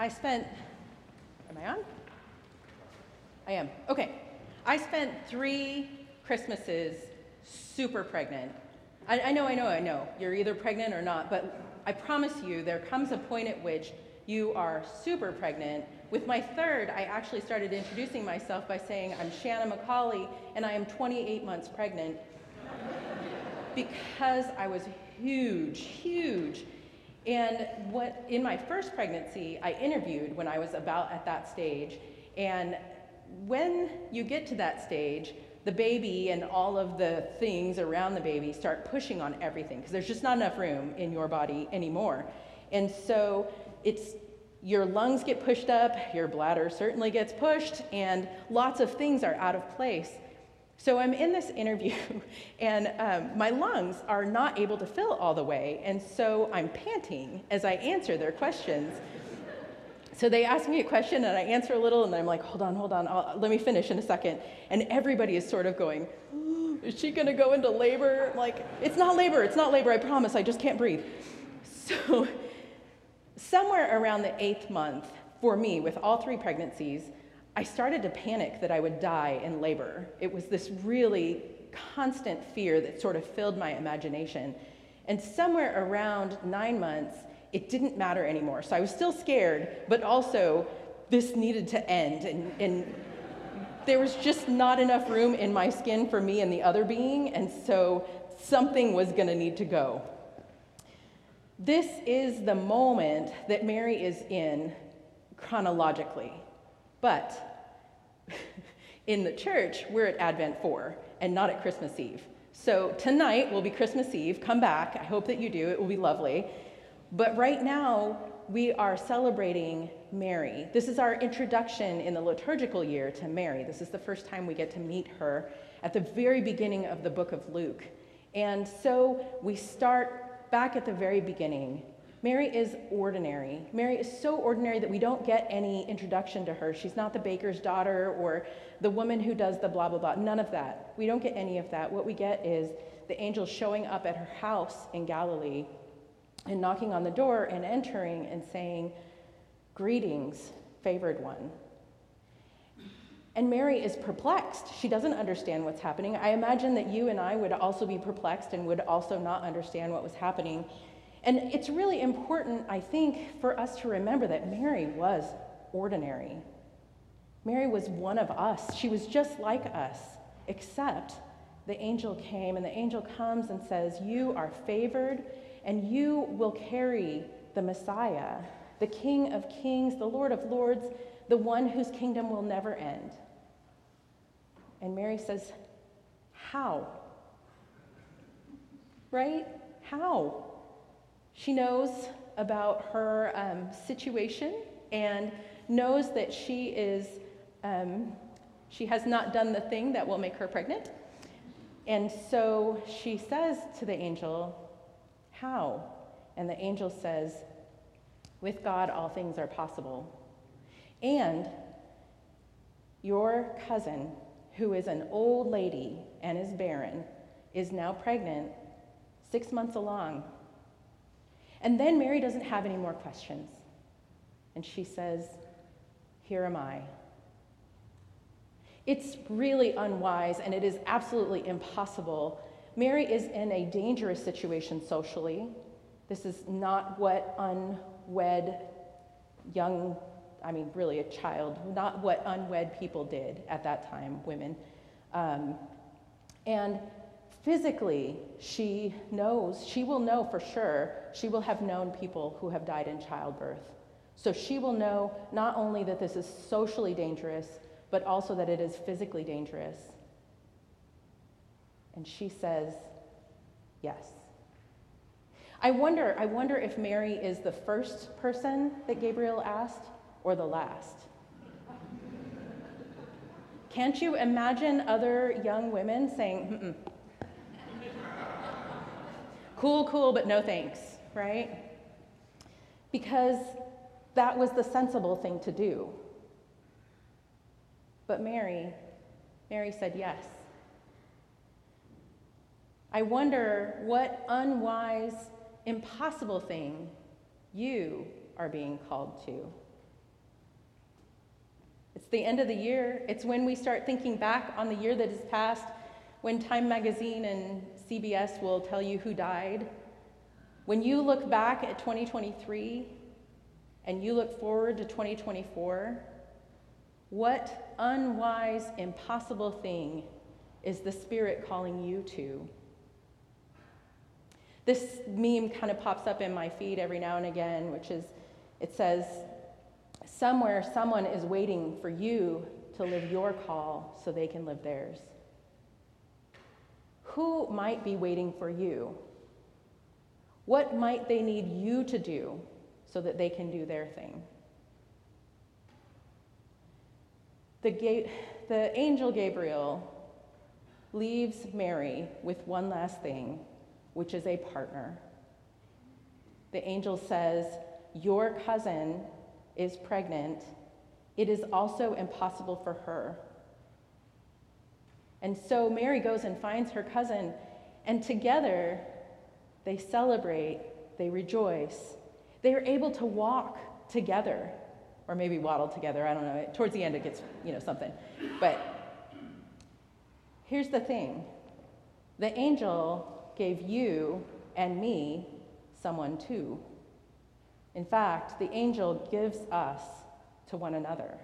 I spent, am I on? I am. Okay. I spent three Christmases super pregnant. I, I know, I know, I know. You're either pregnant or not, but I promise you, there comes a point at which you are super pregnant. With my third, I actually started introducing myself by saying, I'm Shana McCauley, and I am 28 months pregnant. because I was huge, huge. And what, in my first pregnancy, I interviewed when I was about at that stage. And when you get to that stage, the baby and all of the things around the baby start pushing on everything because there's just not enough room in your body anymore. And so it's your lungs get pushed up, your bladder certainly gets pushed, and lots of things are out of place. So I'm in this interview, and um, my lungs are not able to fill all the way, and so I'm panting as I answer their questions. So they ask me a question, and I answer a little, and I'm like, hold on, hold on, I'll, let me finish in a second. And everybody is sort of going, is she gonna go into labor? Like, it's not labor, it's not labor, I promise, I just can't breathe. So, somewhere around the eighth month, for me, with all three pregnancies, I started to panic that I would die in labor. It was this really constant fear that sort of filled my imagination. And somewhere around nine months, it didn't matter anymore. So I was still scared, but also this needed to end. And, and there was just not enough room in my skin for me and the other being, and so something was going to need to go. This is the moment that Mary is in chronologically. But in the church, we're at Advent 4 and not at Christmas Eve. So tonight will be Christmas Eve. Come back. I hope that you do. It will be lovely. But right now, we are celebrating Mary. This is our introduction in the liturgical year to Mary. This is the first time we get to meet her at the very beginning of the book of Luke. And so we start back at the very beginning Mary is ordinary. Mary is so ordinary that we don't get any introduction to her. She's not the baker's daughter or the woman who does the blah, blah, blah. None of that. We don't get any of that. What we get is the angel showing up at her house in Galilee and knocking on the door and entering and saying, Greetings, favored one. And Mary is perplexed. She doesn't understand what's happening. I imagine that you and I would also be perplexed and would also not understand what was happening. And it's really important, I think, for us to remember that Mary was ordinary. Mary was one of us. She was just like us, except the angel came, and the angel comes and says, You are favored, and you will carry the Messiah, the King of kings, the Lord of lords, the one whose kingdom will never end. And Mary says, How? Right? How? She knows about her um, situation and knows that she is, um, she has not done the thing that will make her pregnant. And so she says to the angel, How? And the angel says, With God, all things are possible. And your cousin, who is an old lady and is barren, is now pregnant, six months along and then Mary doesn't have any more questions. And she says, Here am I. It's really unwise and it is absolutely impossible. Mary is in a dangerous situation socially. This is not what unwed young, I mean, really a child, not what unwed people did at that time, women. Um, and Physically, she knows, she will know for sure, she will have known people who have died in childbirth. So she will know not only that this is socially dangerous, but also that it is physically dangerous. And she says, yes. I wonder, I wonder if Mary is the first person that Gabriel asked or the last. Can't you imagine other young women saying, cool, cool, but no thanks, right? Because that was the sensible thing to do. But Mary, Mary said yes. I wonder what unwise, impossible thing you are being called to It's the end of the year. It's when we start thinking back on the year that has passed, when Time Magazine and CBS will tell you who died. When you look back at 2023 and you look forward to 2024, what unwise, impossible thing is the Spirit calling you to? This meme kind of pops up in my feed every now and again, which is it says, Somewhere, someone is waiting for you to live your call so they can live theirs. Who might be waiting for you? What might they need you to do so that they can do their thing? The, ga- the angel Gabriel leaves Mary with one last thing, which is a partner. The angel says, Your cousin is pregnant. It is also impossible for her. And so Mary goes and finds her cousin, and together they celebrate, they rejoice. They are able to walk together, or maybe waddle together, I don't know. Towards the end, it gets, you know, something. But here's the thing the angel gave you and me someone too. In fact, the angel gives us to one another.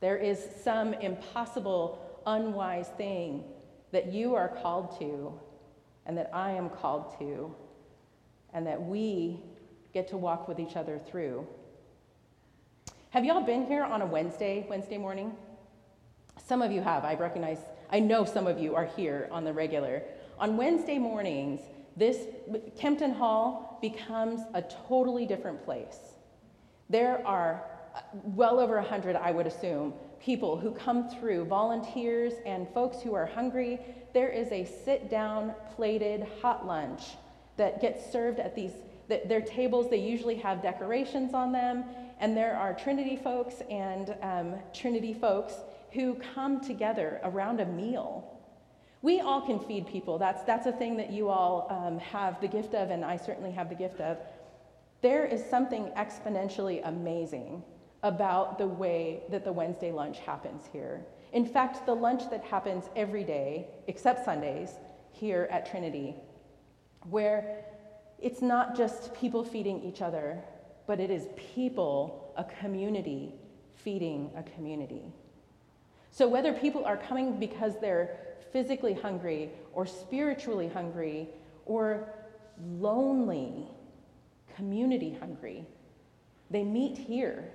There is some impossible, unwise thing that you are called to, and that I am called to, and that we get to walk with each other through. Have y'all been here on a Wednesday, Wednesday morning? Some of you have. I recognize, I know some of you are here on the regular. On Wednesday mornings, this Kempton Hall becomes a totally different place. There are well over 100, I would assume, people who come through, volunteers and folks who are hungry. There is a sit down, plated hot lunch that gets served at these their tables. They usually have decorations on them, and there are Trinity folks and um, Trinity folks who come together around a meal. We all can feed people. That's, that's a thing that you all um, have the gift of, and I certainly have the gift of. There is something exponentially amazing about the way that the Wednesday lunch happens here. In fact, the lunch that happens every day, except Sundays, here at Trinity, where it's not just people feeding each other, but it is people, a community, feeding a community. So whether people are coming because they're physically hungry or spiritually hungry or lonely, community hungry, they meet here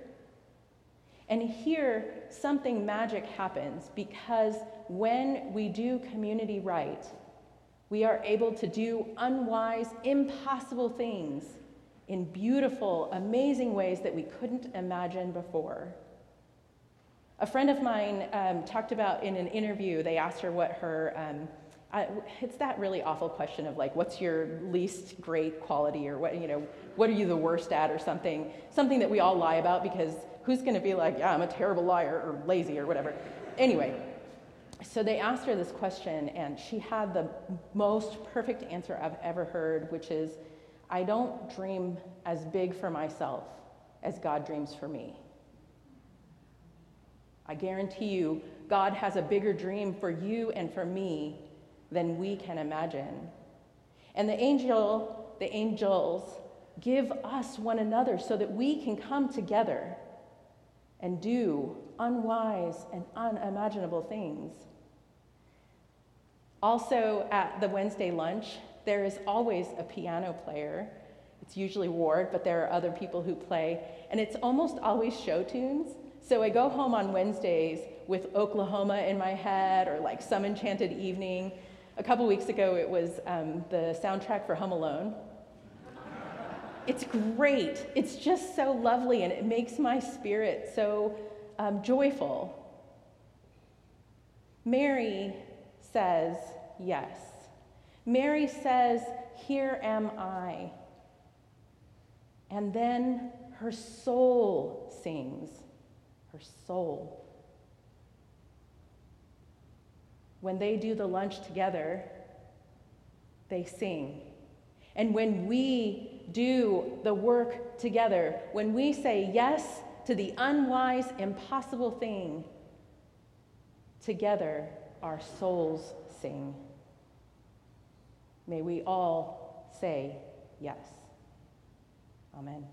and here, something magic happens because when we do community right, we are able to do unwise, impossible things in beautiful, amazing ways that we couldn't imagine before. A friend of mine um, talked about in an interview, they asked her what her, um, I, it's that really awful question of like, what's your least great quality or what, you know, what are you the worst at or something, something that we all lie about because who's going to be like, yeah, I'm a terrible liar or lazy or whatever? Anyway, so they asked her this question, and she had the most perfect answer I've ever heard, which is, I don't dream as big for myself as God dreams for me. I guarantee you, God has a bigger dream for you and for me than we can imagine. And the angel, the angels give us one another so that we can come together and do unwise and unimaginable things. Also, at the Wednesday lunch, there is always a piano player. It's usually Ward, but there are other people who play, and it's almost always show tunes. So I go home on Wednesdays with Oklahoma in my head or like Some Enchanted Evening. A couple weeks ago, it was um, the soundtrack for Home Alone. It's great. It's just so lovely, and it makes my spirit so um, joyful. Mary says, Yes. Mary says, Here am I. And then her soul sings. Her soul. When they do the lunch together, they sing. And when we do the work together, when we say yes to the unwise, impossible thing, together our souls sing. May we all say yes. Amen.